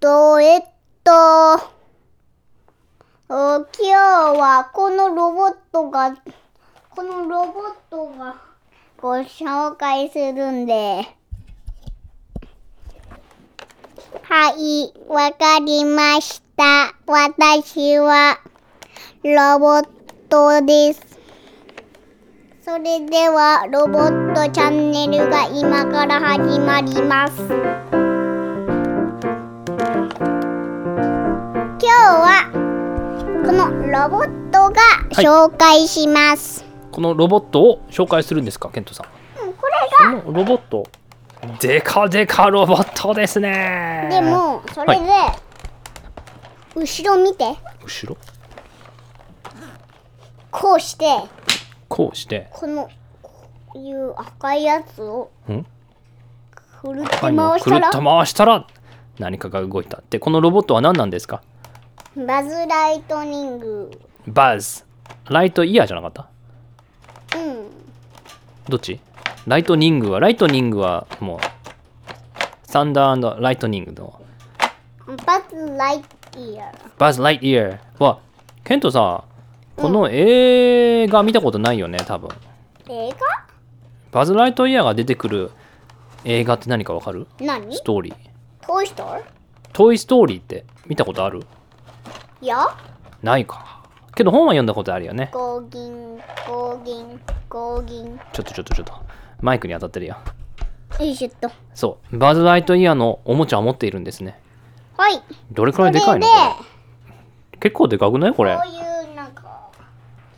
と、えっと、今日はこのロボットが、このロボットがご紹介するんで。はい、わかりました。私はロボットです。それではロボットチャンネルが今から始まります。はこのロボットが紹介します。このロボットを紹介するんですかケントさん。うんこれこのロボット。でかでかロボットですね。がでもそれで、後ろ見て。後ろ？こうして。こうして。このこういう赤いやつをん？くるって回したら。くるっと回したら何かが動いた。でこのロボットは何なんですか？バズ・ライトニング。バズ。ライトイヤーじゃなかった？うん。どっち？ lightning は lightning はもう thunder lightning の。バズ・ライトイヤー。バズ・ライトイヤー。はケントさこの映画見たことないよね多分。映バズ・ライトイヤーが出てくる映画って何かわかる？画何？ストーリー。トイ・ストー？トイ・ストーリーって見たことある？いやないか。けど本は読んだことあるよね。ゴーギンゴーギンゴーギン。ちょっとちょっとちょっと。マイクに当たってるよ。よいしょっと。そう。バズ・ライトイヤーのおもちゃを持っているんですね。はい。どれくらいでかいの？これ。結構でかくない？これ。こういうなんか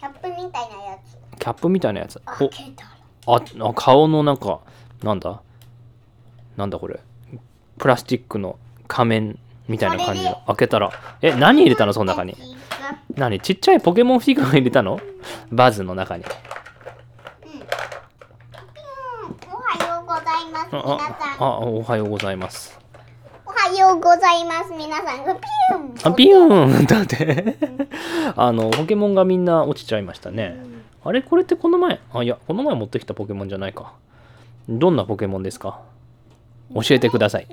キャップみたいなやつ。キャップみたいなやつ。開お。けたらああ顔のなんかなんだ？なんだこれ。プラスチックの仮面みたいな感じの。開けたら。え何入れたの？その中に。何？ちっちゃいポケモンフィギュア入れたの？バズの中に。おはようございます。あ皆さん。ああおはようございます。おはようございます。皆さんがピューン。あビューン。だって。あのポケモンがみんな落ちちゃいましたね。あれ？これってこの前？あいやこの前持ってきたポケモンじゃないか。どんなポケモンですか？教えてください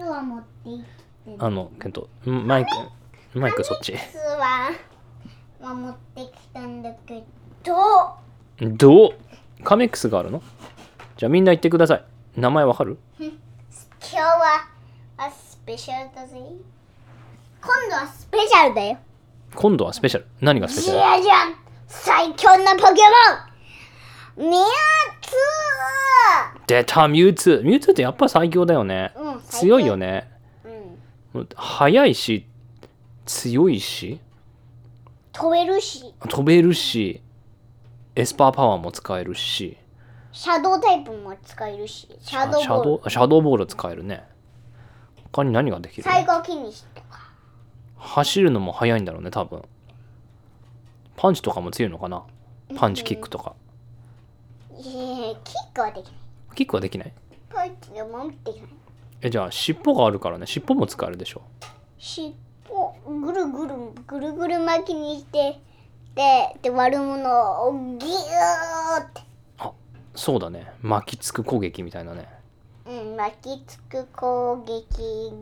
あのケント。んマイク。マイクそっち。実はは持ってきたんだけど。どう？カメックスがあるの？じゃあみんな言ってください。名前わかる？今日はあスペシャルだぜ。今度はスペシャルだよ。今度はスペシャル。何がスペシじャル？ゃじゃん最強のポケモン。ミュウツ出たミュウツー。ミュウツーってやっぱ最強だよね。ーうん強。いよね。うん速いし強いし？飛べるし。飛べるしエスパーパワーも使えるし。シャドウタイプも使えるし。シャドウシャボール。ドウシャドーボール使えるね。他に何ができる？最後キニシとか。走るのも速いんだろうね多分。パンチとかも強いのかな？パンチキックとか。いえキックはできない。キックはできない？パンチでもできないえじゃあ尻尾があるからね。尻尾も使えるでしょ。尻尾ぐるぐるぐるぐる巻きにしてでで悪者をギューって。そうだね。巻きつく攻撃みたいなね。うん巻きつく攻撃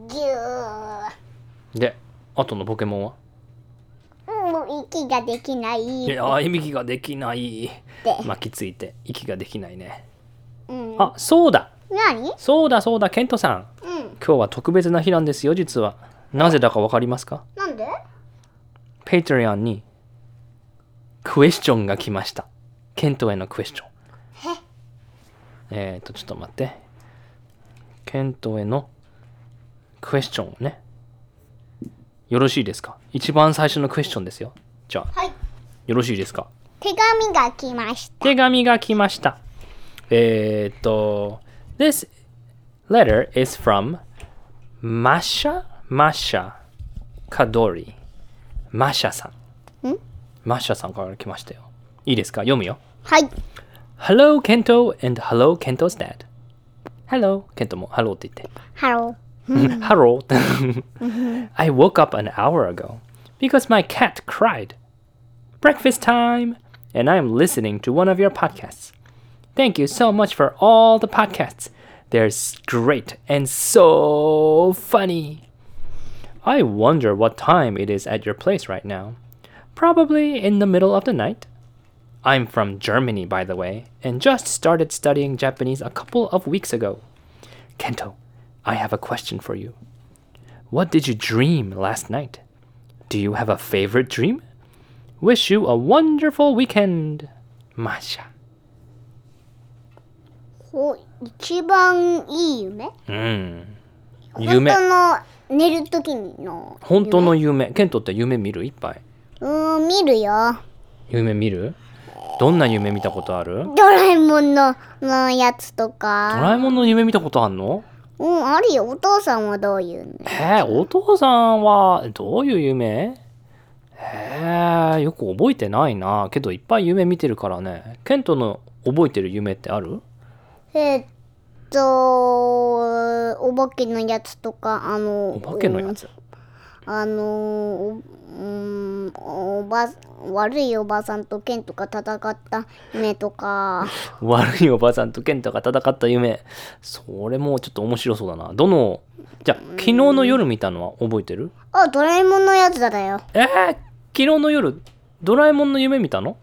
ギュー。であとのポケモンは？うんもう息ができない。いや息ができない。巻きついて息ができないね。うん、あそうだ何？そうだそうだケントさん。うん。今日は特別な日なんですよ実は。なぜだかわかりますか？なんで？Patreon にクエスチョンが来ました。ケントへのクエスチョン。えっ、ー、とちょっと待って。ケントへのクエスチョンをね。よろしいですか？一番最初のクエスチョンですよ。じゃあはい。よろしいですか？手紙が来ました。手紙が来ました。えーっと、This letter is from Masha Masha Kadori. マシャさん。んマシャさんから来ましたよ。いいですか読むよ。はい Hello Kento and hello Kento's dad. Hello ケントも Hello って言って。ハロ Hello. I woke up an hour ago because my cat cried. Breakfast time! And I'm listening to one of your podcasts. Thank you so much for all the podcasts. They're great and so funny. I wonder what time it is at your place right now. Probably in the middle of the night. I'm from Germany, by the way, and just started studying Japanese a couple of weeks ago. Kento, I have a question for you. What did you dream last night? Do you have a favorite dream? Wish you a wonderful weekend. Masha. ほ一番いい夢？うん。本夢。当の寝る時の本当の夢。ケントって夢見る？いっぱい。うーん見るよ夢見る？どんな夢見たことある？ドラえもんののやつとドかラえもんの夢見たことあんの？うんあるよお父さんはどういうのえー、お父さんはどういう夢？えー、よく覚えてないな。けどいっぱい夢見てるからね。ケントの覚えてる夢ってある？えーっとお化けのやつとかあのお化けのやつ？あのおうんおば悪いおばさんとケンとか戦った夢とか 悪いおばさんとケントが戦った夢。それもちょっと面白そうだな。どの、じゃあ、昨日の夜見たのは覚えてる？あドラえもんのやつだだよえー、昨日の夜、ドラえもんの夢見たの？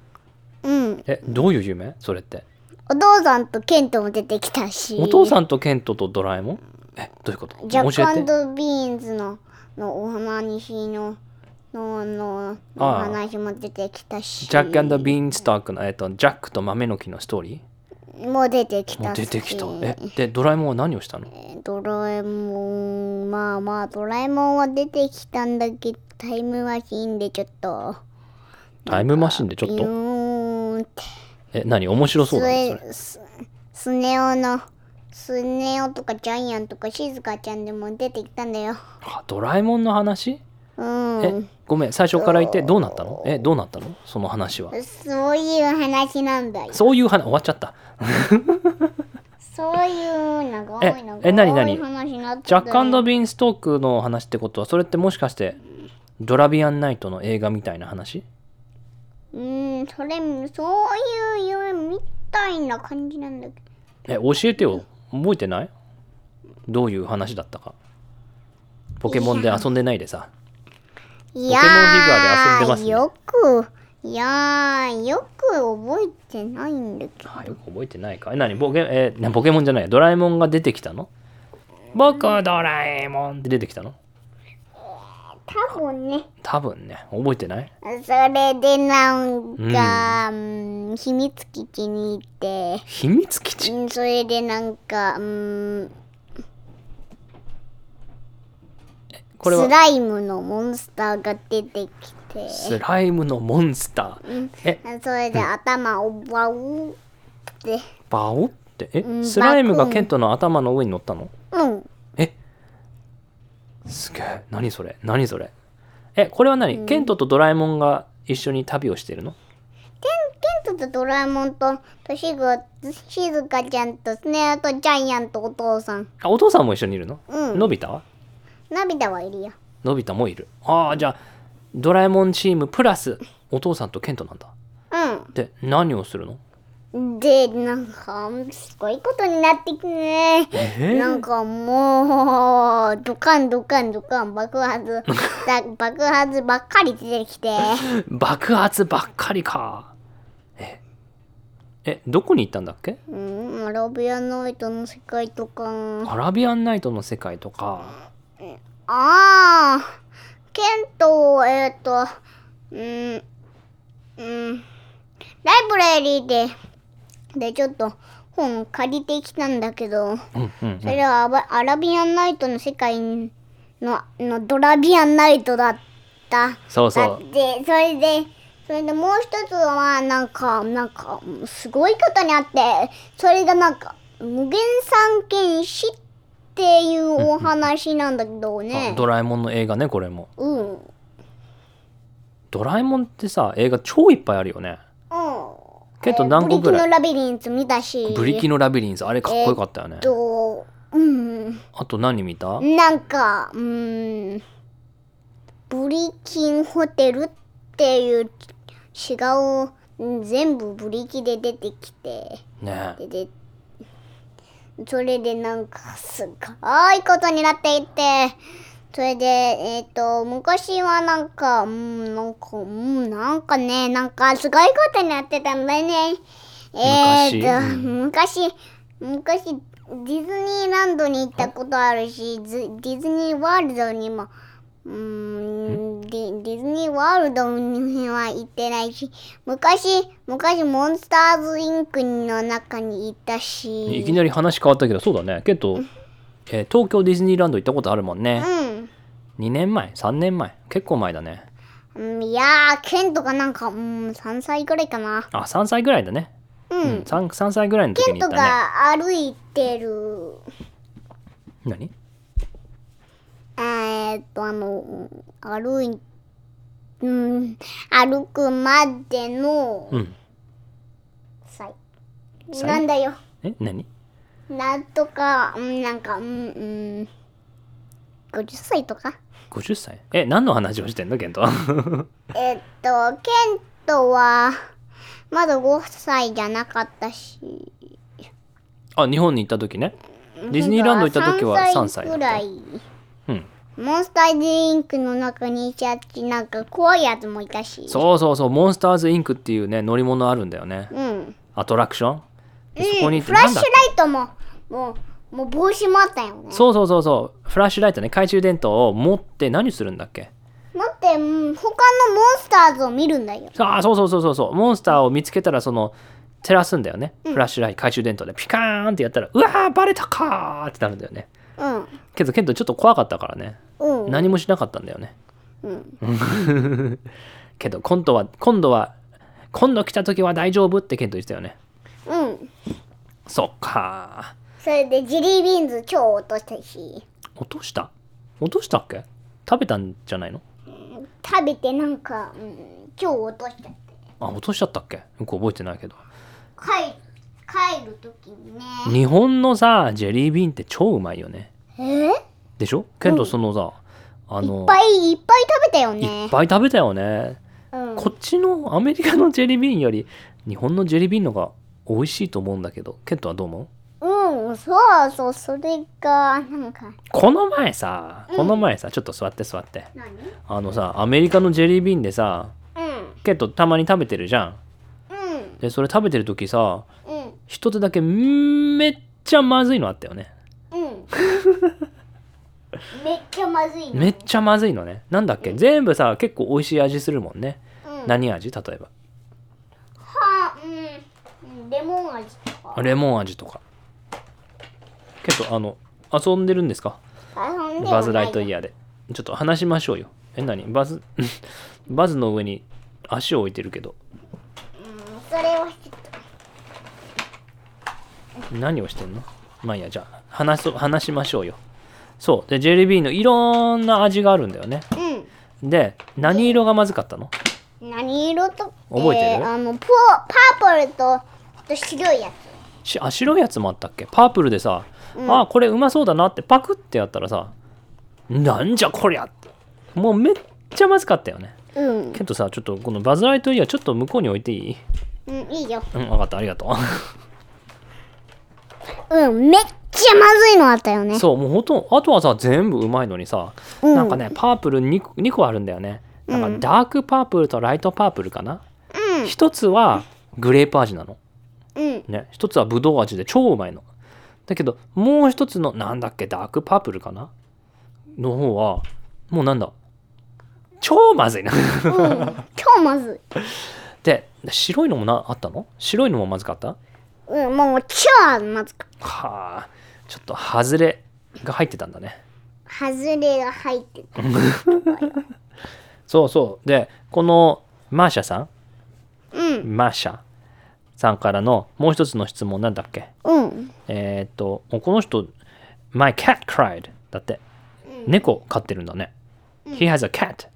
うんえ、どういう夢？それって。お父さんとケントも出てきたしお父さんとケントとドラえもん？え、どういうこと？ジャ。ックビーンズののお話のののお話も出てきたしジャックビーンスタークの、えっと、ジャックと豆の木のストーリもう出てきーもうたし出てきた。え、で、ドラえもんは何をしたのドラえもんまあまあドラえもんは出てきたんだけどタイムマシンでちょっとタイムマシンでちょっビュとーンってえ、何？面白そうだね、それ。ススネ夫のスネ夫とかジャイアンとか静香ちゃんでも出てきたんだよ。あドラえもんの話？うん。え、ごめん、最初から言って、どうなったの？え、どうなったの？その話は。そういう話なんだよ。そういう話、終わっちゃった。そういう長えい長いえ何何？話になってジャックビーンストークの話ってことは、それってもしかして、ドラビアンナイトの映画みたいな話？うーんそれそういう夢みたいな感じなんだけどえ、教えてよ。覚えてない？どういう話だったか。ポケモンで遊んでないでさ。いやーよくいやーよく覚えてないんだけどあよく覚えてないか。え、何？ポケ,、えなポケモンじゃない。ドラえもんが出てきたの？僕ドラえもんって出てきたの？多分ね。多分ね。覚えてない？それでなんか、うん。秘密基地に行って。秘密基地？うんそれでなんか、うん、これは？スライムのモンスターが出てきて。スライムのモンスター？え、それで頭をバウって。バオって？え？うん。スライムがケントの頭の上に乗ったの？うん。えすげえ。何それ？何それ？え、これは何、ケントとドラえもんが一緒に旅をしてるの？ケントとドラえもんととしぐしずかちゃんとスネアとジャイアンとお父さん。あ、お父さんも一緒にいるの？うん。のび太？はのび太はいるよ。のび太もいる。ああ、じゃあ、ドラえもんチームプラスお父さんとケントなんだ。で、何をするの？うんでなんかすごいことになってきてね。えなんかもうドカンドカンドカン爆発だ爆発ばっかり出てきて。爆発ばっかりか。え、え、どこに行ったんだっけ？うんアラビアナイトの世界とか。アラビアンナイトの世界とか。ああケントえっ、とうんうん。ライブラリーででちょっと本借りてきたんだけどうんうんうんそれはアラビアンナイトの世界ののドラビアンナイトだったそうそう。でそれでそれでもう一つはなんかなんかすごいことにあってそれがなんか無限三剣士っていうお話なんだけど あねドラえもんの映画ね、これも。うんうんドラえもんってさ、映画超いっぱいあるよね。ケント何個ぐらい？ブリキのラビリンス見たし。ブリキのラビリンス、あれかっこよかったよね。とうん。あと何見た？なんかうん。ブリキンホテルっていう違ううん全部ブリキで出てきて。ね。ででそれでなんかすごいことになっていてそれで、えっ、と、昔はなんか、うん、なんか、うん、なんかね、なんかすごいことになってたんだよね。えっ、と、昔、昔、ディズニーランドに行ったことあるし、ずディズニーワールドにも、うーんディディズニーワールドには行ってないし、昔、昔モンスターズインクの中に行ったし。いきなり話変わったけどそうだね。ケント、えー東京ディズニーランド行ったことあるもんね、2年前？3年前？結構前だね。うん。いやー、ケントがなんか、うん、3歳ぐらいかな。あ3歳ぐらいだね。うん。うん 3, 3歳ぐらいの時ケントに行ったね。が歩いてる、何？えー、っと、あの、歩い、うん、歩くまでのうん。歳。歳？なんだよ。え何？なんとか、うん、なんか、うん、うん、50歳とか？50歳？え何の話をしてんのケント？えっと、ケントは、まだ5歳じゃなかったし、あ日本に行った時ね。ディズニーランド行った時は3歳ぐらい。うん。モンスターズインクの中にいちゃって、なんか怖いやつもいたし。そうそうそう。モンスターズインクっていうね乗り物あるんだよね。うん。アトラクション？でそこにうんフラッシュライトも、もう、もう帽子もあったよね。そうそうそうそうフラッシュライトね懐中電灯を持って何するんだっけ？待って、うん、他のモンスターズを見るんだよ。ああそうそうそうそうそうモンスターを見つけたらその照らすんだよね、フラッシュライト懐中電灯でピカーンってやったらうわーバレたかーってなるんだよねうん。けどケントちょっと怖かったからねうん。何もしなかったんだよねうん。けど今度は今度は今度来た時は大丈夫ってケント言ってたよねうん。そっかそれでジェリービーンズ超落としたし、落とした？落としたっけ？食べたんじゃないの？食べてなんか、うん、超落としちゃって。あ落としちゃったっけ？よく覚えてないけど。帰る、帰るときにね。日本のさジェリービーンって超うまいよね。え？でしょ？ケントそのさ、あのぱいいっぱい食べたよいねっ。ぱい食べたよね。うん。こっちのアメリカのジェリービーンより日本のジェリービーンのが美味しいと思うんだけどケントはどう思う？そうそう、それが、なんか、この前さこの前さ、ちょっと座って座って何あのさアメリカのジェリービーンでさうん、ケントたまに食べてるじゃんうん、でそれ食べてる時さうん、一つだけめっちゃまずいのあったよねうん。めっちゃまずいの。めっちゃまずいのねなんだっけ全部さ結構美味しい味するもんね、うん、何味例えばは、うん、レモン味とか。レモン味とかけどあの遊んでるんですか？バズ・ライトイヤヤーで。ちょっと話しましょうよ。え何？バズ バズの上に足を置いてるけど。うん、それはちょっと。何をしてんの？まあいいやじゃあ話そう話しましょうよ。そう。でジェリービーンのいろんな味があるんだよね。で何色がまずかったの？うん。何色と覚えてる？ーあの、ポパープルとと白いやしあ白いやつもあったっけ？パープルでさ、あこれうまそうだなってパクってやったらさなんじゃこりゃって。もうめっちゃまずかったよね。つ。うん。けどさちょっとこのバズ・ライトイヤーちょっと向こうに置いていい？うん、いいよ。うん分かったありがとう。ん、めっちゃまずいのあったよね。うそうもうほとんどあとはさ全部うまいのにさ、うん。なんかねパープル 2, 個2個あるんだよね。なんかダークパープルとライトパープルかな？うん、一つはグレープ味なの。うん、ね一つはブドウ味で超うまいのだけどもう一つのなんだっけダークパープルかな？の方はもうなんだ？超まずいな。うん。超まずい。で白いのもなあったの？白いのもまずかった？うん、もう超まずかっはあちょっとハズレが入ってたんだね。た。外れが入ってた。そうそう。でこのマーシャさん？うん、マーシャさんからのもう一つの質問なんだっけ？うん。えーっとこの人 My cat cried. だって、猫飼ってるんだね、He has a cat.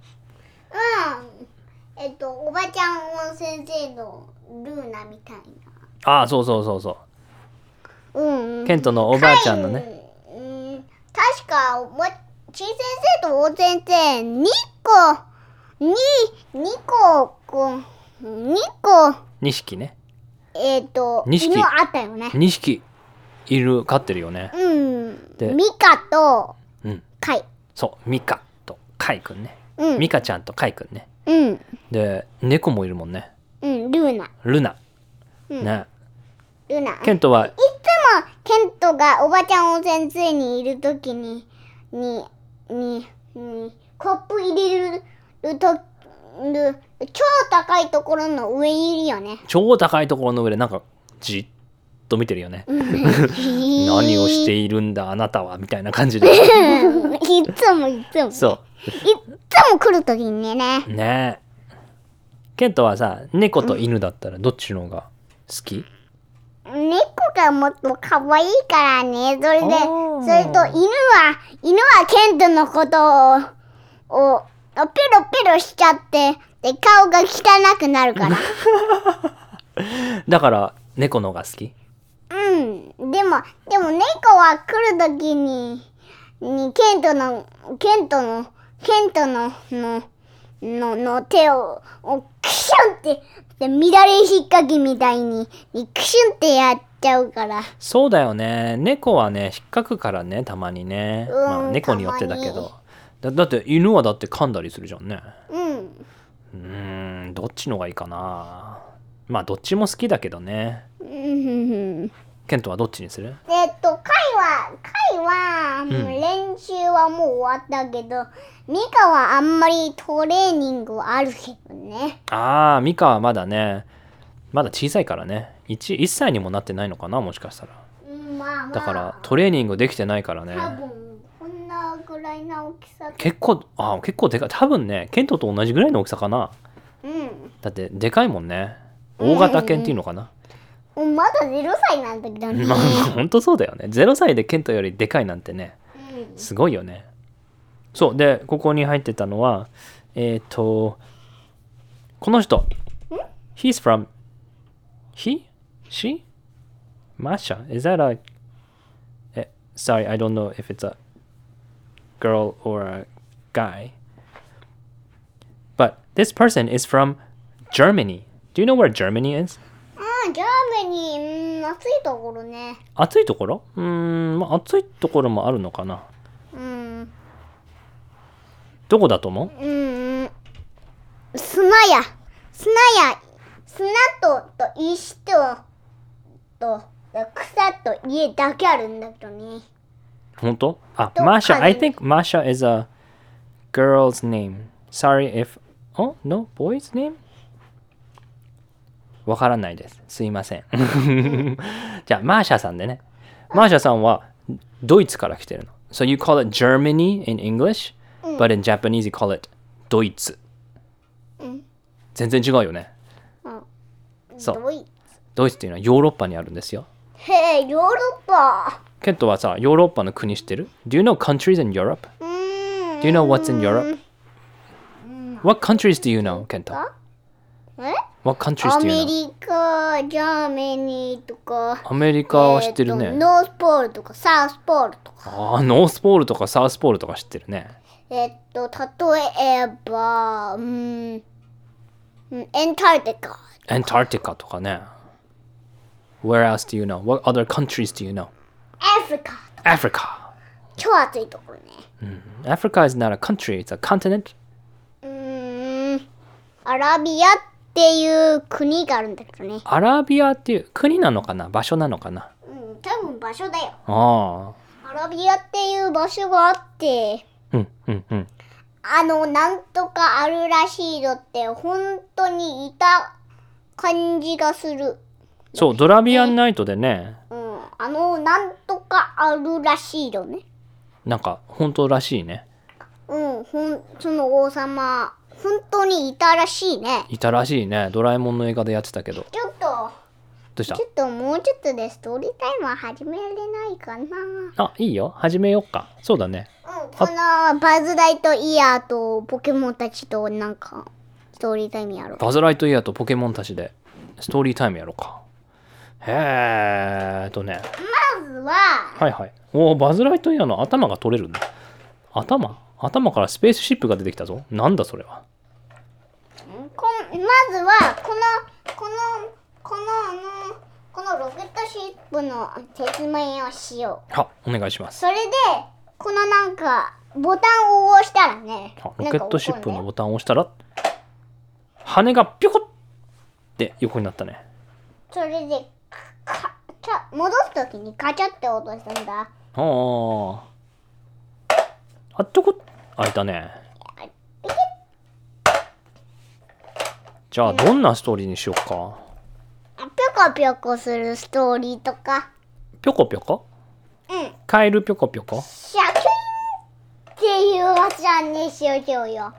うん。えっと、おばちゃん先生のルーナみたいああそうそうそうそう。な。うん。ケントのおばあちゃんのね。うん。確か、おばち先生と大先生、2個、に、2個、こう、2個、2匹ねえっ、と、二匹犬あったよね。2匹いる飼ってるよね。うん。で。ミカとうん。カイ。そうミカとカイくんね、うん。ミカちゃんとカイくんね。うん。で猫もいるもんね。うんルーナ。ルナ、うん。ね。ルーナ。ケントは？いつもケントがおばちゃんお先生にいるときににににコップ入れるとる超高いところの上にいるよね。超高いところの上でなんかじっと見てるよね、何 何をしているんだあなたはみたいな感じで。いつもいつも。そいっつも来るときにね。うね。ケントはさ猫と犬だったらどっちの方が好き？猫がもっと可愛いからね。それでそれと犬は犬はケントのことををペロペロしちゃってで顔が汚くなるから。だから猫の方が好き？うん。でもでも猫は来るときににケントのケントのケントのののの手ををクシュンってで乱れ引っかきみたいににクシュンってやっちゃうから。そうだよね。猫はね引っかくからねたまにね、うんまあ、猫によってだけど。だだって犬はだって噛んだりするじゃんね。うんうーんどっちのがいいかな。まあどっちも好きだけどね。うん。ケントはどっちにする？えっと、カイは、カイは、ん練習はもう終わったけど、ミカはあんまりトレーニングあるけどね。ああミカはまだねまだ小さいからね。1, 1歳にもなってないのかなもしかしたら。うん、まあまあ。だからトレーニングできてないからね。多分、ぐらいな大きさ。結構あー結構でかい。多分ねケントと同じぐらいの大きさかな。うん。だってでかいもんね。大型犬っていうのかな、うん。まだ0歳なんだけどね。まあ本当そうだよね。0歳でケントよりでかいなんてねうん。すごいよね。そう。でここに入ってたのはえっ、とこの人。He's from He? She? Masha? Is that a え Sorry, I don't know if it's a girl or a guy. But this person is from Germany. Do you know where Germany is? あジャーメニー、うん、暑いところね。暑いところ？うーん、まあ、暑いところもあるのかな。うん。どこだと思う？うん。砂や、砂や、砂と、と石と、と、草と家だけあるんだけどね。本当？あ、マーシャ、I think マーシャ is a girl's name. Sorry if, oh, no, boy's name? わからないです。すいません。じゃあ、マーシャさんでね。マーシャさんはドイツから来てるの。So you call it Germany in English, but in Japanese you call it ドイツ。全然違うよね。そう。ドイツっていうのはヨーロッパにあるんですよ。へえ、ヨーロッパケントはさ、ヨーロッパの国知ってる ?Do you know countries in Europe? うーん。Do you know what's in Europe? What countries do you know, ケントえ What countries ア do メ you know? リカ、ジャーメニーとか。アメリカは知ってるえーね。とノースポールとかサウスポールとか。ああ、ノースポールとかサウスポールとか知ってるね。えっと、例えば、うん、うんエンターティカ。アンターティカとかね。Where else do you know? What other countries do you know? アフリカ。Africa. 超暑いところね。Africa is not a country, it's a continent. うーん。アラビアっていう国があるんだけどね。アラビアっていう国なのかな？場所なのかな？うん、多分場所だよ。ああ。アラビアっていう場所があって、うん、うん、うん。あの、なんとかあるらしいのって、本当にいた感じがする。そう、ドラビアンナイトでね、うん、あの、なんとかあるらしいのね。なんか本当らしいね。うん、ほん、その王様、本当にいたらしいね。いたらしいね。ドラえもんの映画でやってたけど。ちょっと、どうした？ちょっともうちょっとでストーリータイムは始められないかな。あ、いいよ。始めよっか。そうだね。うん、このバズ・ライトイヤーとポケモンたちとなんか、ストーリータイムやろう。バズ・ライトイヤーとポケモンたちでストーリータイムやろうか。へーとね。まずは、はいはい。おお、バズ・ライトイヤーの頭が取れるんだ。頭？頭からスペースシップが出てきたぞ。なんだそれは。こんまずはこのこのこのこのロケットシップの説明をしようは、お願いします。それでこのなんかボタンを押したらねあロケットシップのボタンを押したら羽がピョコって横になったねそれでかか戻すときにカチャって落としたんだ。あああっちょこ開いたね。じゃあどんなストーリーにしようか？あぴょこぴょこするストーリーとか。ぴょこぴょこ？うん。カエルぴょこぴょこ？シャキーンっていう技にしようよ。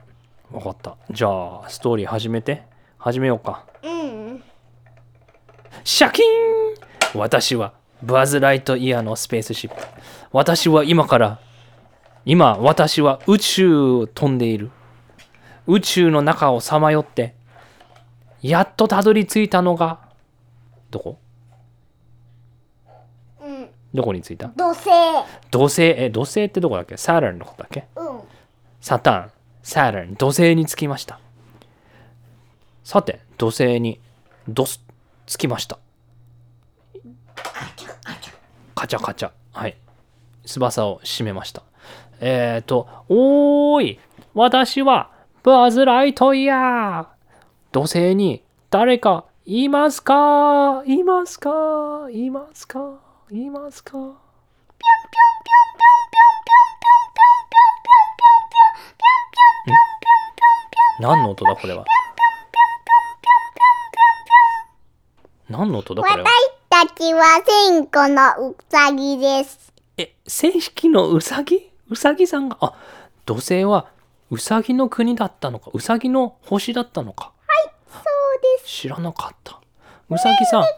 わかった。じゃあストーリー始めて。始めようか。うん。シャキーン私はバズ・ライトイヤーのスペースシップ私は今から今私は宇宙を飛んでいる。宇宙の中をさまよってやっとたどり着いたのがどこ？うん。どこに着いた？土星。土星？え土星ってどこだっけ？サーランのことだっけ？うん。サタン、サーラン、土星に着きました。さて、土星にドス、着きました。カチャカチャ。はい。翼を閉めました。えーと、おーい私はバズ・ライトイヤー。土星に誰かいますか？いますか？いますか？いますか？何の音だこれは？何の音だこれは？ちは千個のうさぎです。え、正式のウサギウサギさんが、あ、土星はウサギの国だったのか、ウサギの星だったのか？そうです。知らなかった。ウサギさん、こんなと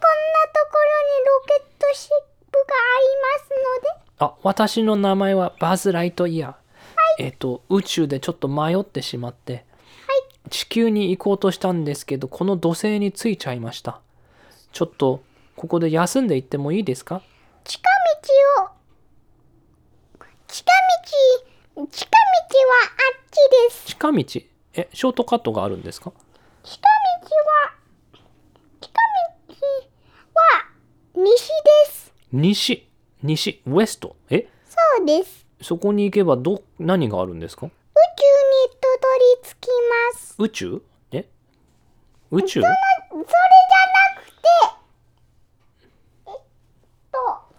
ころにロケットシップがありますので。あ、私の名前はバズ・ライトイヤー。えっ、と、宇宙でちょっと迷ってしまって、地球に行こうとしたんですけど、この土星に着いちゃいました。ちょっと、ここで休んでいってもいいですか？近道を。近道。近道はあっちです。近道？え、ショートカットがあるんですか？近道は。近道は西です。西、西、ウエスト？え？そうです。そこに行けばど、何があるんですか？宇宙にたどり着きます。宇宙？え？宇宙？それじゃなくて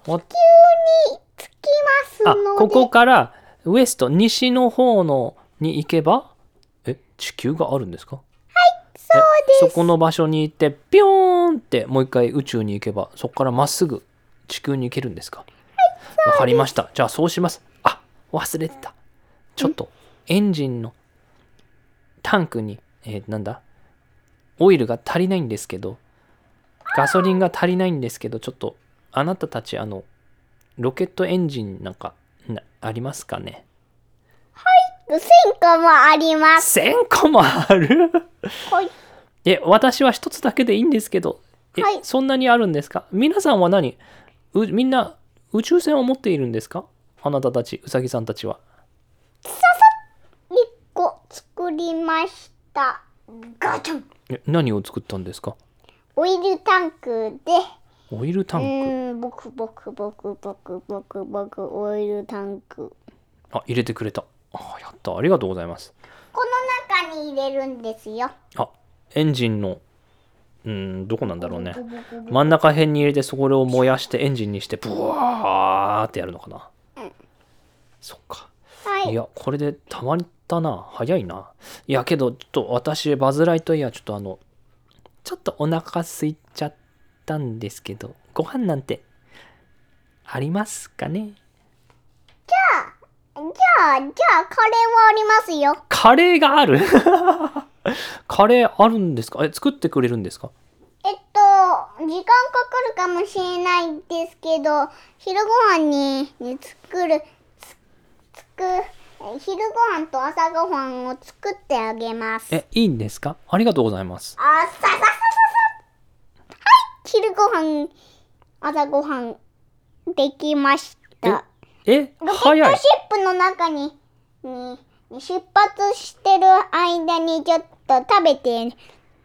地球に着きますあので。ここからウエスト西の方のに行けば？え地球があるんですか？そうです。そこの場所に行ってピョーンってもう一回宇宙に行けばそこからまっすぐ地球に行けるんですか？わかりました。じゃあそうします。あ忘れてた。ちょっとエンジンのタンクに、えーなんだ？オイルが足りないんですけどガソリンが足りないんですけどちょっとあなたたちあのロケットエンジンなんかなありますかね？1000個もあります。1000個もある？はい。え、私は一つだけでいいんですけど、え、はい。そんなにあるんですか？皆さんは何？うみんな宇宙船を持っているんですか？あなたたち、うさぎさんたちは。1個作りました。ガチャン。え何を作ったんですか？オイルタンクでオイルタうンク。ーんボクボクボクボクボクボクオイルタンクあ、入れてくれた。あ、やった。ありがとうございます。この中に入れるんですよあ、エンジンの、うん、どこなんだろうね真ん中辺に入れてそこを燃やしてエンジンにしてブワーってやるのかな。そっか。はいいや、これでたまったな。早いな。いや、けど、ちょっと私、バズ・ライトイヤー、ちょっとあの、ちょっとお腹空いちゃったんですけど、ご飯なんて、ありますかね？じゃあじゃあカレーはありますよ。カレーがある？カレーあるんですか？え、作ってくれるんですか？えっと時間かかるかもしれないですけど昼ご飯にに作るつつく昼ご飯と朝ご飯を作ってあげます。え、いいんですか？ありがとうございます。あささささ昼ご飯朝ご飯できましたえ、ロケットシ。ップの中ににに出発してる間にちょっと食べて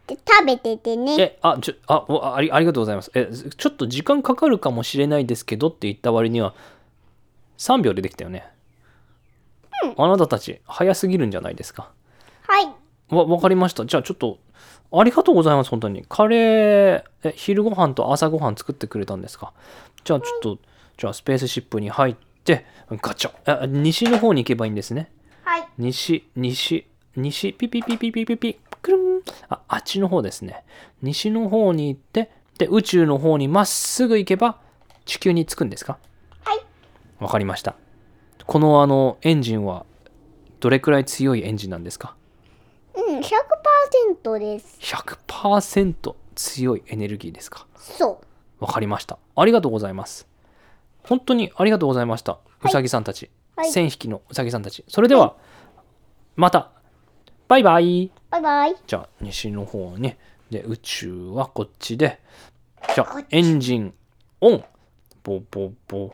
で食べててねえ、あ、ちょ、あ、おありありがとうございます。え、ちょっと時間かかるかもしれないですけどって言った割には、3秒でできたよね。あなたたち早すぎるんじゃないですか？はい。わ、わかりました。じゃあちょっと、ありがとうございます、本当に。カレー、え、昼ご飯と朝ご飯作ってくれたんですか？じゃあちょっと、じゃあスペースシップに入って、ガチャ。あ西の方に行けばいいんですね。はい。西、西、西、ピピピピピピピ、くるん。あ、あっちの方ですね。西の方に行って、で、宇宙の方にまっすぐ行けば、地球に着くんですか？はい。わかりました。このあの、エンジンは、どれくらい強いエンジンなんですか？うん、100%です。100%強いエネルギーですか？そう。わかりました。ありがとうございます。本当にありがとうございました。うさぎさんたち。はい1000匹のうさぎさんたち。それでは、また。バイバイ。バイバイ。じゃあ、西の方に。で、宇宙はこっちで。じゃあエンジンオン。ボボボ。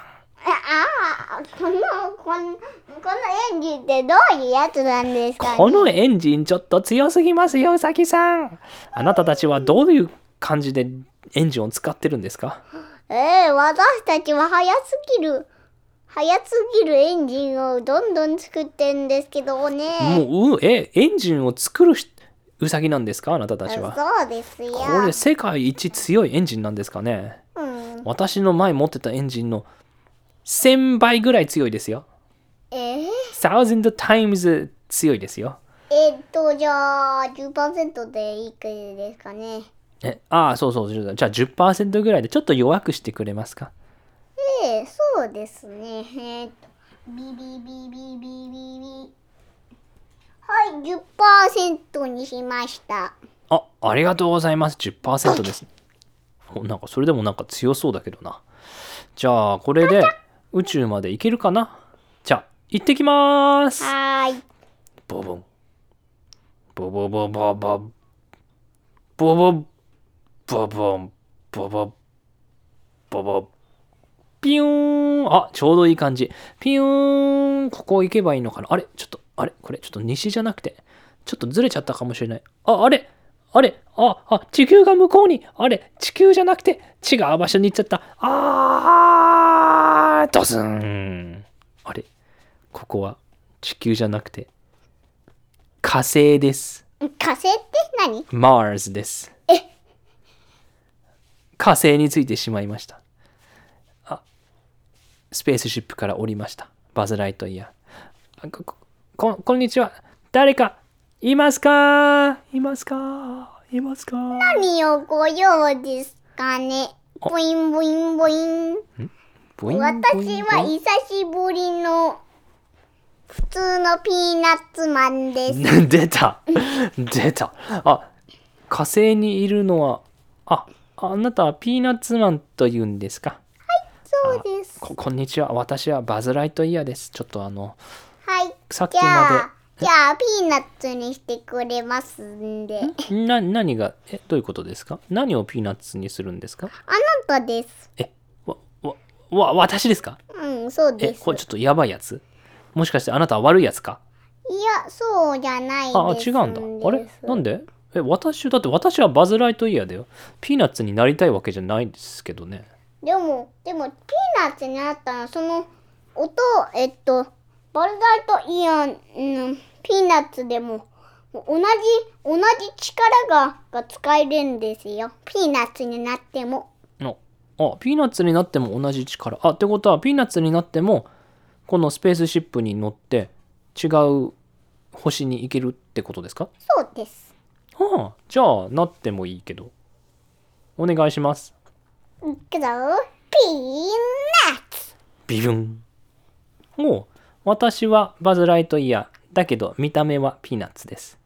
ああー、この、この、このエンジンってどういうやつなんですかね？このエンジンちょっと強すぎますよ、うさぎさん。あなたたちはどういう感じでエンジンを使ってるんですか？ええ私たちは速すぎる、速すぎるエンジンをどんどん作ってんですけどね。もう、うえ、エンジンを作るしうさぎなんですか？あなたたちは。そうですよ。これ世界一強いエンジンなんですかね？うん。私の前持ってたエンジンの1000倍ぐらい強いですよ。えー、1000 times 強いですよ。えーっと、じゃあ、10%でいくらですかね？え、ああ、そうそう。じゃあ10%ぐらいでちょっと弱くしてくれますか？ええそうですね。えーっと、ビビビビビビビ。はい、10%にしました。あ、ありがとうございます。10%です。おなんかそれでもなんか強そうだけどな。じゃあ、これで宇宙まで行けるかな？じゃあ、行ってきまーす。はーい。ボボン。ボボボボボ。ボボボボン。ボボボボ。ピューン。あ、ちょうどいい感じ。ピューン。ここ行けばいいのかな？あれ？ちょっと、あれ？これちょっと西じゃなくて、ちょっとずれちゃったかもしれない。あ、あれ？あれあ、あ、地球が向こうに。あれ地球じゃなくて違う場所に行っちゃった。あー、ドスン。あれここは地球じゃなくて火星です。火星って何？Mars です。火星についてしまいました。あ、スペースシップから降りました。バズ・ライトイヤー。あここここんにちは。誰かいますか？いますか？いますか？何をご用ですかね？ボインボインボイン。私は久しぶりの普通のピーナッツマンです。出た。出た。あ火星にいるのはああなたはピーナッツマンと言うんですか？そうです。ここんにちは。私はバズ・ライトイヤーです。ちょっとあのはい。さっきまあ、じゃあ、ピーナッツにしてくれますんで。でな何がえどういうことですか？何をピーナッツにするんですか？あなたです。えわわわ私ですか？うん、そうえです。これちょっとやばいやつ？もしかしてあなたは悪いやつか？いや、そうじゃないです。ああ違うんだ。あれ？なんで？え私だって私はバズ・ライトイヤーだよ。ピーナッツになりたいわけじゃないですけどね。でも、でも、ピーナッツになったら、その音、えっと、バルダイトイヤーのピーナッツでも、同じ、同じ力がが使えるんですよ。ピーナッツになっても。ああピーナッツになっても同じ力あってことはピーナッツになってもこのスペースシップに乗って違う星に行けるってことですか？そうです。はあじゃあなってもいいけどお願いしますいくぞ。ピーナッツ。ビブンおう私はバズ・ライトイヤーだけど見た目はピーナッツです。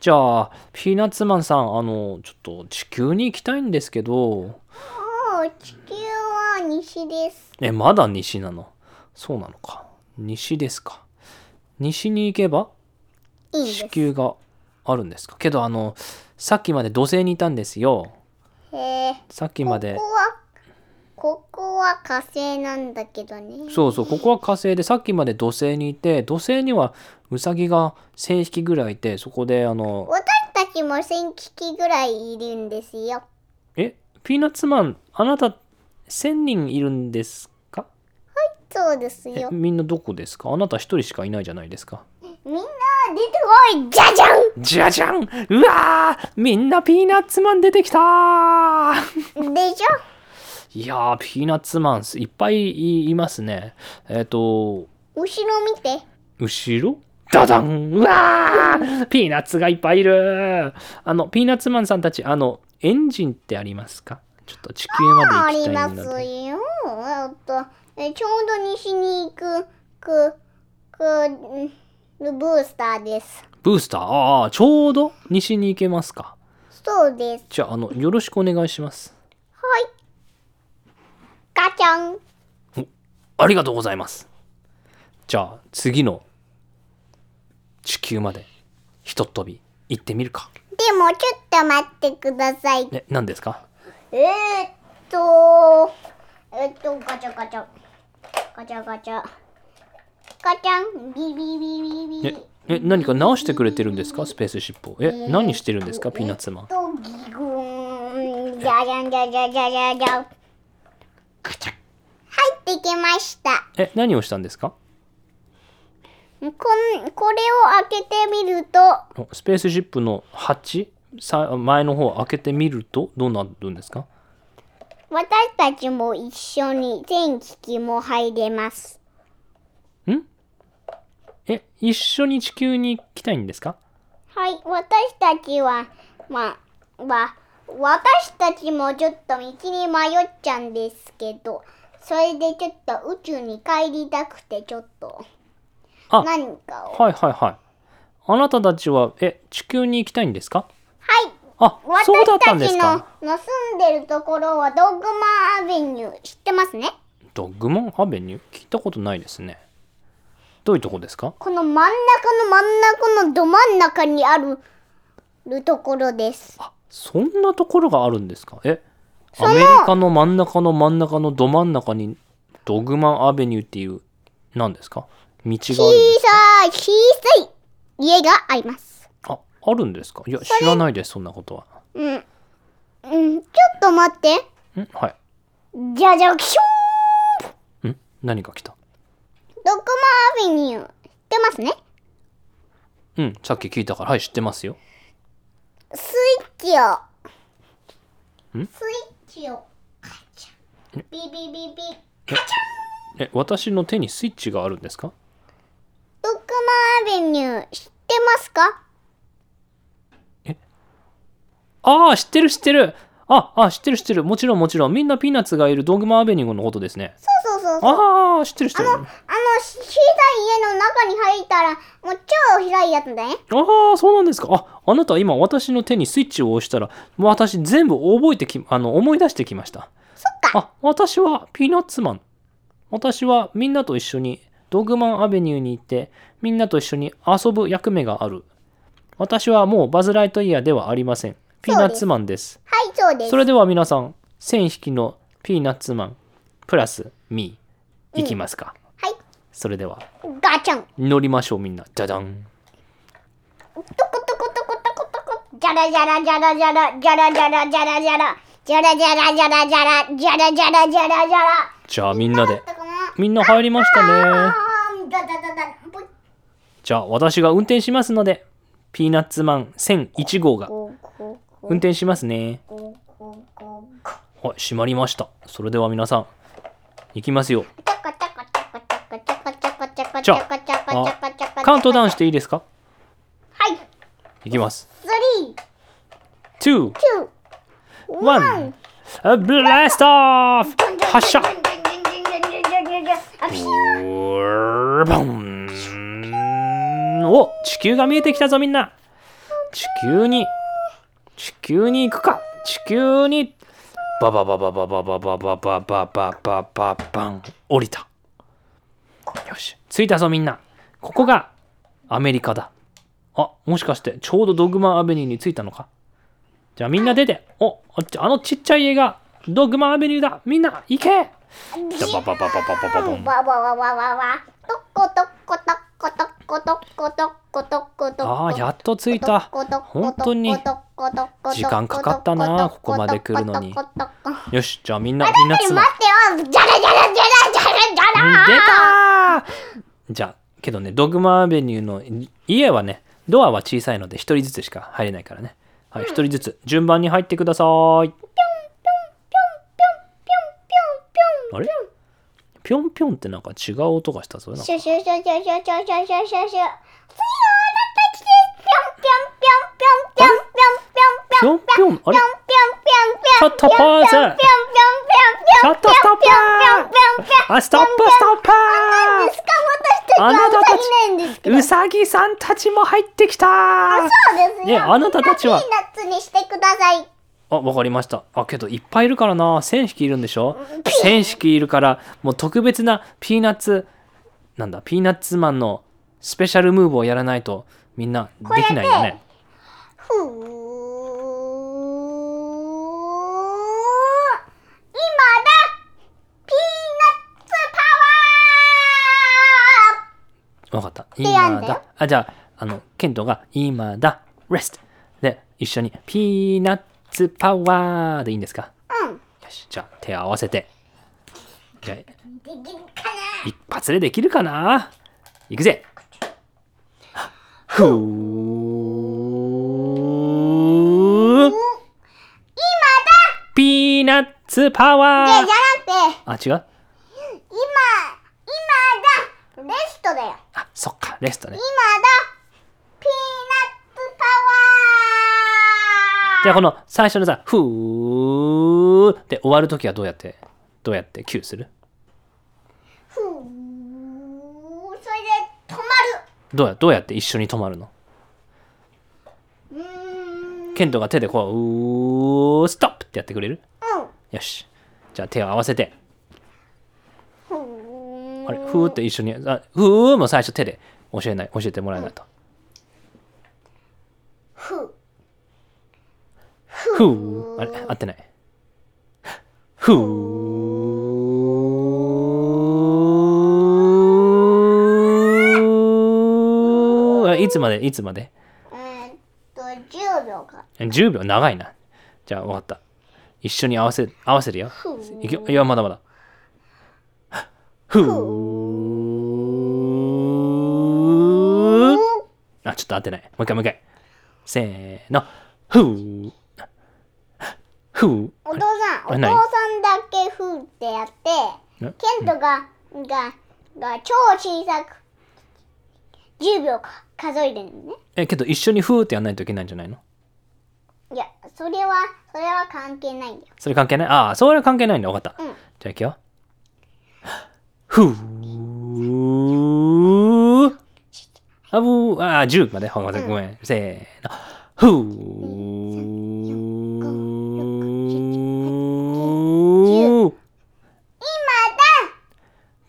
じゃあピーナッツマンさんあのちょっと地球に行きたいんですけど。地球は西です。えまだ西なの？そうなのか。西ですか。西に行けば地球があるんですか？けどあのさっきまで土星にいたんですよ。へえさっきまでここはここは火星なんだけどね。そうそうここは火星でさっきまで土星にいて土星にはウサギが1000匹ぐらいいてそこであの私たちも1000匹ぐらいいるんですよ。えピーナッツマンあなた1000人いるんですか？そうですえよみんなどこですか？あなた一人しかいないじゃないですか。みんな出てこいじゃじゃん。じゃじゃん。うわーみんなピーナッツマン出てきたー。でしょ？いやーピーナッツマンいっぱいいいますね。えっ、と後ろ見て。後ろ？ダダン！うわー！ピーナッツがいっぱいいる。あのピーナッツマンさんたちあのエンジンってありますか？ちょっと地球まであ行きたいりますよ。あとえちょうど西に行くくくんブースターです。ブースター？ああちょうど西に行けますか。そうです。じゃああのよろしくお願いします。はいガチャン。ありがとうございます。じゃあ次の地球までひとっ飛び行ってみるか。でもちょっと待ってください。ね何ですか？えー、っとえーっとガチャガチャガチャガチャガチャンビビビビビ。ええ何か直してくれてるんですか？スペースシップを。え何してるんですか？ピーナッツマン。とギグーン。じゃじゃんじゃじゃじゃじゃじゃんガチャ入ってきました。え何をしたんですか？こんこれを開けてみると。おスペースシップの鉢？さ前の方を開けてみると？どうなるんですか？私たちも一緒に全機器も入れます。ん？え一緒に地球に来たいんですか？はい私たちはまあは私たちもちょっと道に迷っちゃうんですけどそれでちょっと宇宙に帰りたくてちょっと。あ何かを。はいはいはい。あなたたちはえ地球に行きたいんですか？はい。あそうだったん私たちの住んでるところはドッグマンアベニュー知ってますね？ドッグモンアベニュー？聞いたことないですね。どういうとこですか？この真ん中の真ん中のど真ん中にあるるところです。あそんなところがあるんですか？え？アメリカの真ん中の真ん中のど真ん中にドッグマンアベニューっていう何ですか？道小があるんですか？さい小さい家があります。ああるんですか？いや知らないですそんなことは。うんうんちょっと待って。ん？はい。じゃじゃキシュん？何が来た？ーンドッグマンアベニュー。知ってますね？うんさっき聞いたから。はい知ってますよスイッチを。ん？スイッチをカチャビビビビえ私の手にスイッチがあるんですか？ドッグマンアベニュー知ってますか？ああ知ってる知ってるああ知ってる知ってる。もちろんもちろん。みんなピーナッツがいるドッグマンアベニューのことですね。そうそうそうそう。ああ知ってる知ってる。あの小さい家の中に入ったらもう超広いやつだね。ああそうなんですか。ああなた今私の手にスイッチを押したらもう私全部覚えてきあの思い出してきました。そっか。あ私はピーナッツマン。私はみんなと一緒にドッグマンアベニューに行ってみんなと一緒に遊ぶ役目がある。私はもうバズ・ライトイヤーではありませんピーナッツマンです。はい、そうです。それでは皆さん、1000匹のピーナッツマンプラスミー、いきますか。うん、はい。それでは、ガチャン。乗りましょう、みんな。じゃじゃん。トコトコトコトコトコ、じゃらじゃらじゃらじゃら、じゃらじゃらじゃらじゃら、じゃらじゃらじゃらじゃら、じゃらじゃらじゃらじゃら。じゃあみんなで、みんな入りましたね。じゃあ私が運転しますので、ピーナッツマン1001号が運転しますね。はい、閉まりました。それでは皆さん、行きますよ。じゃあ、カウントダウンしていいですかはい。行きます。3、2、1、ブラストオフ発射お地球が見えてきたぞみんな地球に地球に行くか地球にバババババババババババババババン降りたよし着いたぞみんなここがアメリカだあ、もしかしてちょうどドグマアベニューに着いたのかじゃあみんな出て。お、あっちあのちっちゃい家がドグマアベニューだ。みんな行けじゃあバババババババボン。わわわわわわ。とっことっことっことっことっことっことっこと。っああ、やっと着いた。本当に時間かかったなここまで来るのに。よし、じゃあみんな、みんなつま待ってよじゃらじゃらじゃらじゃらじゃら。出たー。じゃあけどねドグマアベニューのい家はねドアは小さいので一人ずつしか入れないからね。はい一人ずつ順番に入ってくださいぴょんぴょんってなんか違う音がしたぞ。なんか。シュシュシュシュシュシュシュシュシュシュょんぴょんぴょんぴょんぴょんぴょんぴょんぴょんぴょんあれぴょんぴょんぴょんぴょんちょっとポーズぴょんぴょんぴょんぴょんちょっとストップぴょんぴょんなたたちウサギなんですけどうさぎさんたちも入ってきた。そうですよ。ねあなたたちは。ピーナッツにしてくださいあ、わかりました。あ、けどいっぱいいるからな。1000匹いるんでしょ ?1000 匹いるから、もう特別なピーナッツ、なんだ、ピーナッツマンのスペシャルムーブをやらないとみんなできないよね。ふー今だピーナッツパワーわかった。今だ。あ、じゃあ、あの、ケントが今だ、rest。で、一緒にピーナッツパワーでいいんですか？うん。よし、じゃあ手を合わせて。じゃあできるかな？一発でできるかな？いくぜ。ふー今だピーナッツパワー。じゃじゃなくて。あ、違う？今今だ。レストだよ。あ、そっか、レストね。今。だ。ピーじゃあこの最初のさ、ふーって終わるときはどうやって、どうやってキューする？ふーそれで止まどうや、どうやって一緒に止まるの？ケントが手でこう、うー、ストップってやってくれる？うん。よし。じゃあ手を合わせて。ふーあれ、ふーって一緒に、あふーも最初手で教えない、教えてもらえないと。ふふー。あれ、合ってない。ふー。あいつまで？いつまで？えーっと10秒か ?10 秒？長いな。じゃあ分かった。一緒に合わせ合わせるよ。いくよいや、まだまだ。ふー。あ、ちょっと合ってない。もう一回もう一回。せーの。ふー。ふー。お父さんお父さんだけふーってやってえ？ケントが、がが超小さく10秒か数えるのねえ、けど一緒にふーってやんないといけないんじゃないの？いやそれはそれは関係ないんだよそれ関係ない？ああ、それは関係ないんだ。分かった。うんじゃあいくよ。ふー。あぶー。ああ、10まで。ごめん。せーの。ふー。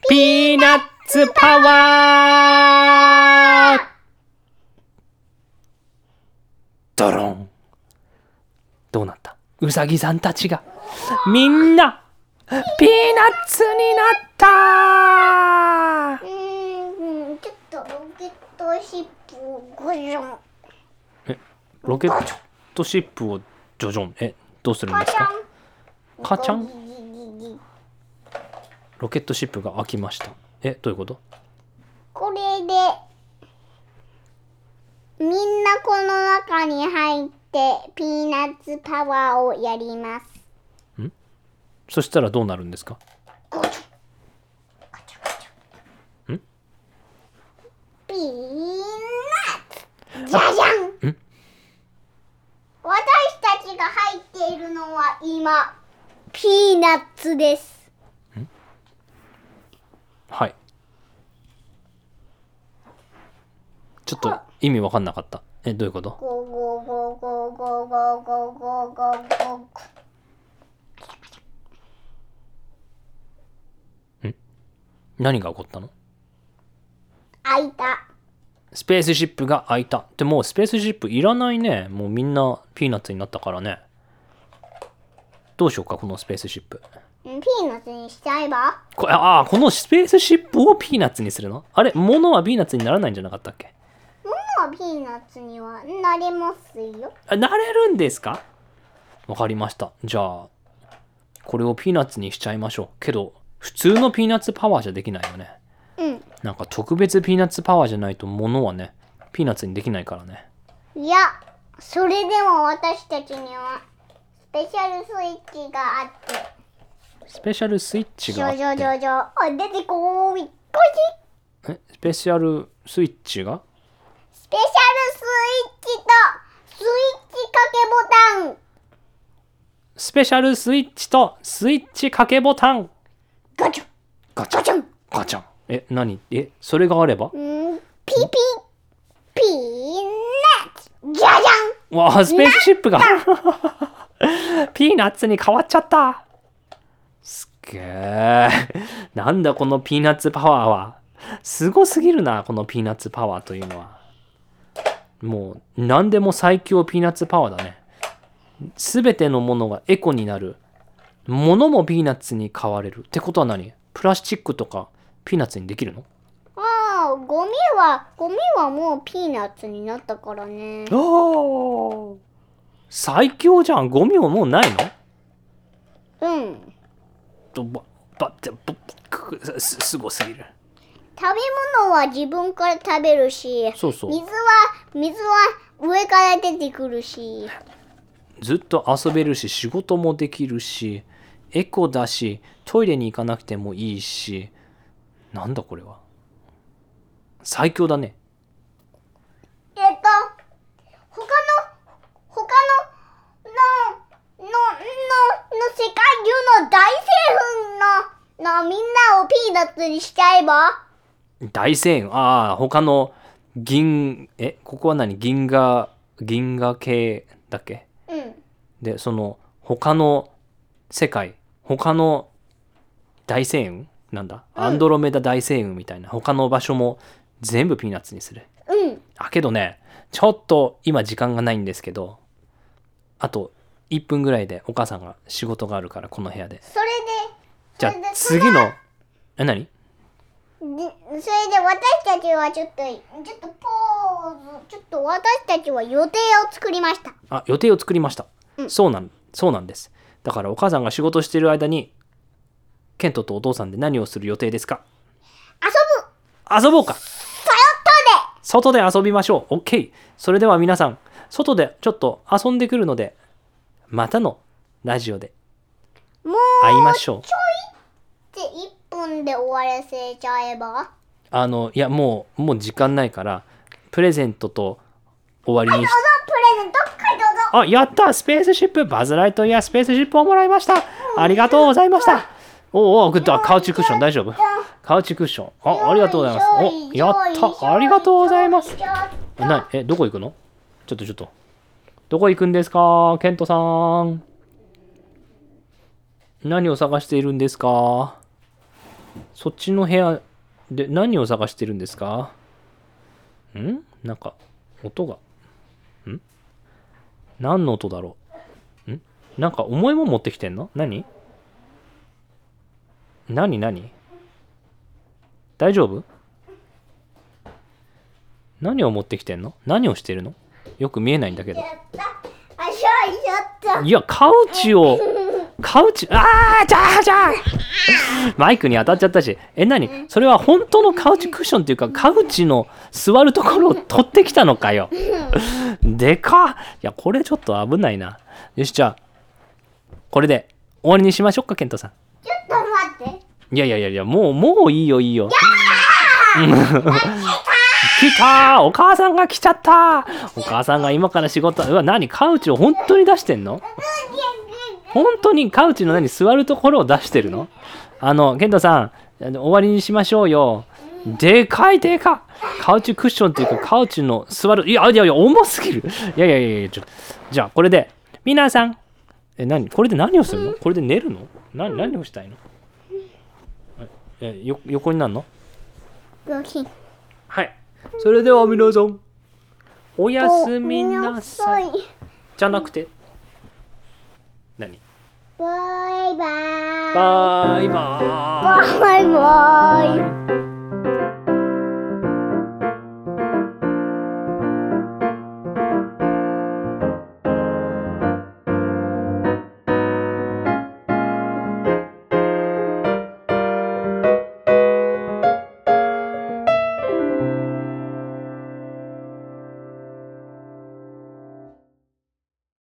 ピーナッツパワー。ドロン。どうなった？うさぎさんたちが。みんなピーナッツになった。うーんちょっとロケットシップをごじょんロケットシップをジョジョンえどうするんですか？ン。カチャン？ロケットシップが開きました。えどういうこと？これでみんなこの中に入ってピーナッツパワーをやります。そしたらどうなるんですか？ん？ピーナッツ。じゃじゃん。ん？私たちが入っているのは今ピーナッツですはいちょっと意味わかんなかったえどういうこと？ゴーゴーゴーゴーゴーゴーゴーゴーゴーゴー何が起こったの開いたスペースシップが開いた。でもうスペースシップいらないね。もうみんなピーナッツになったからね。どうしようか、このスペースシップ。うんピーナッツにしちゃえば？こああ、このスペースシップをピーナッツにするの？あれ、物はピーナッツにならないんじゃなかったっけ？物はピーナッツにはなれますよ。あなれるんですか？わかりました。じゃあ、これをピーナッツにしちゃいましょう。けど、普通のピーナッツパワーじゃできないよね。うん。なんか特別ピーナッツパワーじゃないと物はね、ピーナッツにできないからね。いや、それでも私たちにはスペシャルスイッチがあって。スペシャルスイッチがあって。ョジョジョ。あ、出てこーい。こえスペシャルスイッチが？スペシャルスイッチとスイッチ掛けボタン。スペシャルスイッチとスイッチ掛けボタンガチャガチャガチャン。ガチャンえ、何？え、それがあれば？うん、ピピピーナッツ。じゃじゃん。わあ、スペースシップが ピーナッツに変わっちゃったげえ。なんだこのピーナッツパワーは。すごすぎるな、このピーナッツパワーというのは。もう、何でも最強ピーナッツパワーだね。すべてのものがエコになる。ものもピーナッツに変われる。ってことは何？プラスチックとかピーナッツにできるの？ああ、ゴミは、ゴミはもうピーナッツになったからね。おー最強じゃん。ゴミはもうないの？うん。とばばってすごすぎる。食べ物は自分から食べるし、そうそう。水は、水は上から出てくるし。ずっと遊べるし仕事もできるしエコだしトイレに行かなくてもいいし。なんだこれは。最強だね。えっと、他の、他の、の、の、の、の世界中の大成分の、のみんなをピーナッツにしちゃえば？大声援ああ他の銀えここは何？銀河銀河系だっけ？うん。でその他の世界？他の大星雲なんだ、アンドロメダ大星雲みたいな？他の場所も全部ピーナッツにする。うん。あけどねちょっと今時間がないんですけどあと1分ぐらいでお母さんが仕事があるからこの部屋で。それで、じゃあそれで次のえ何？でそれで私たちはちょっと、ちょっとポーズ、ちょっと私たちは予定を作りました。あ予定を作りました、うん。そうなんそうなんです。だからお母さんが仕事してる間にケントとお父さんで何をする予定ですか？遊ぶ。遊ぼうか。外で。遊びましょう。OK それでは皆さん外でちょっと遊んでくるのでまたのラジオで。もう、会いましょう。って1分で終わらせちゃえば？あのいやもうもう時間ないからプレゼントと終わりに。しプレゼント、はい、どうぞ。あやった！スペースシップバズ・ライトイヤースペースシップをもらいました。ありがとうございました。おうおうグッド。カウチクッション大丈夫？カウチクッション。あありがとうございます。おやった！ありがとうございます。えなえどこ行くの？ちょっとちょっとどこ行くんですか？ケントさん。何を探しているんですか？そっちの部屋で何を探してるんですか？ん？なんか音が。ん？何の音だろう？ん？なんか重いもん持ってきてんの？何？何？何？大丈夫？何を持ってきてんの？何をしてるの？よく見えないんだけど。いやカウチをカウチあーじゃあじゃあ。マイクに当たっちゃったし。え何？それは本当のカウチクッションっていうかカウチの座るところを取ってきたのかよ。でかっ。いやこれちょっと危ないな。よしじゃあこれで終わりにしましょうかケントさん。ちょっと待って。いやいやいやいやもうもういいよいいよ来たお母さんが来ちゃった。お母さんが今から仕事うわ何？カウチを本当に出してんの？本当にカウチの何？座るところを出してるの？あのケントさん終わりにしましょうよ。でかいでかい。カウチクッションっていうかカウチの座る。いやいやいや重すぎる。いやいやいやいやちょじゃあこれで皆さん。え何？これで何をするの？これで寝るの？何？何をしたいの？えよ横になるの？はいそれでは皆さんおやすみなさいい。じゃなくて何？バイバイ。バイバーイバイバイ。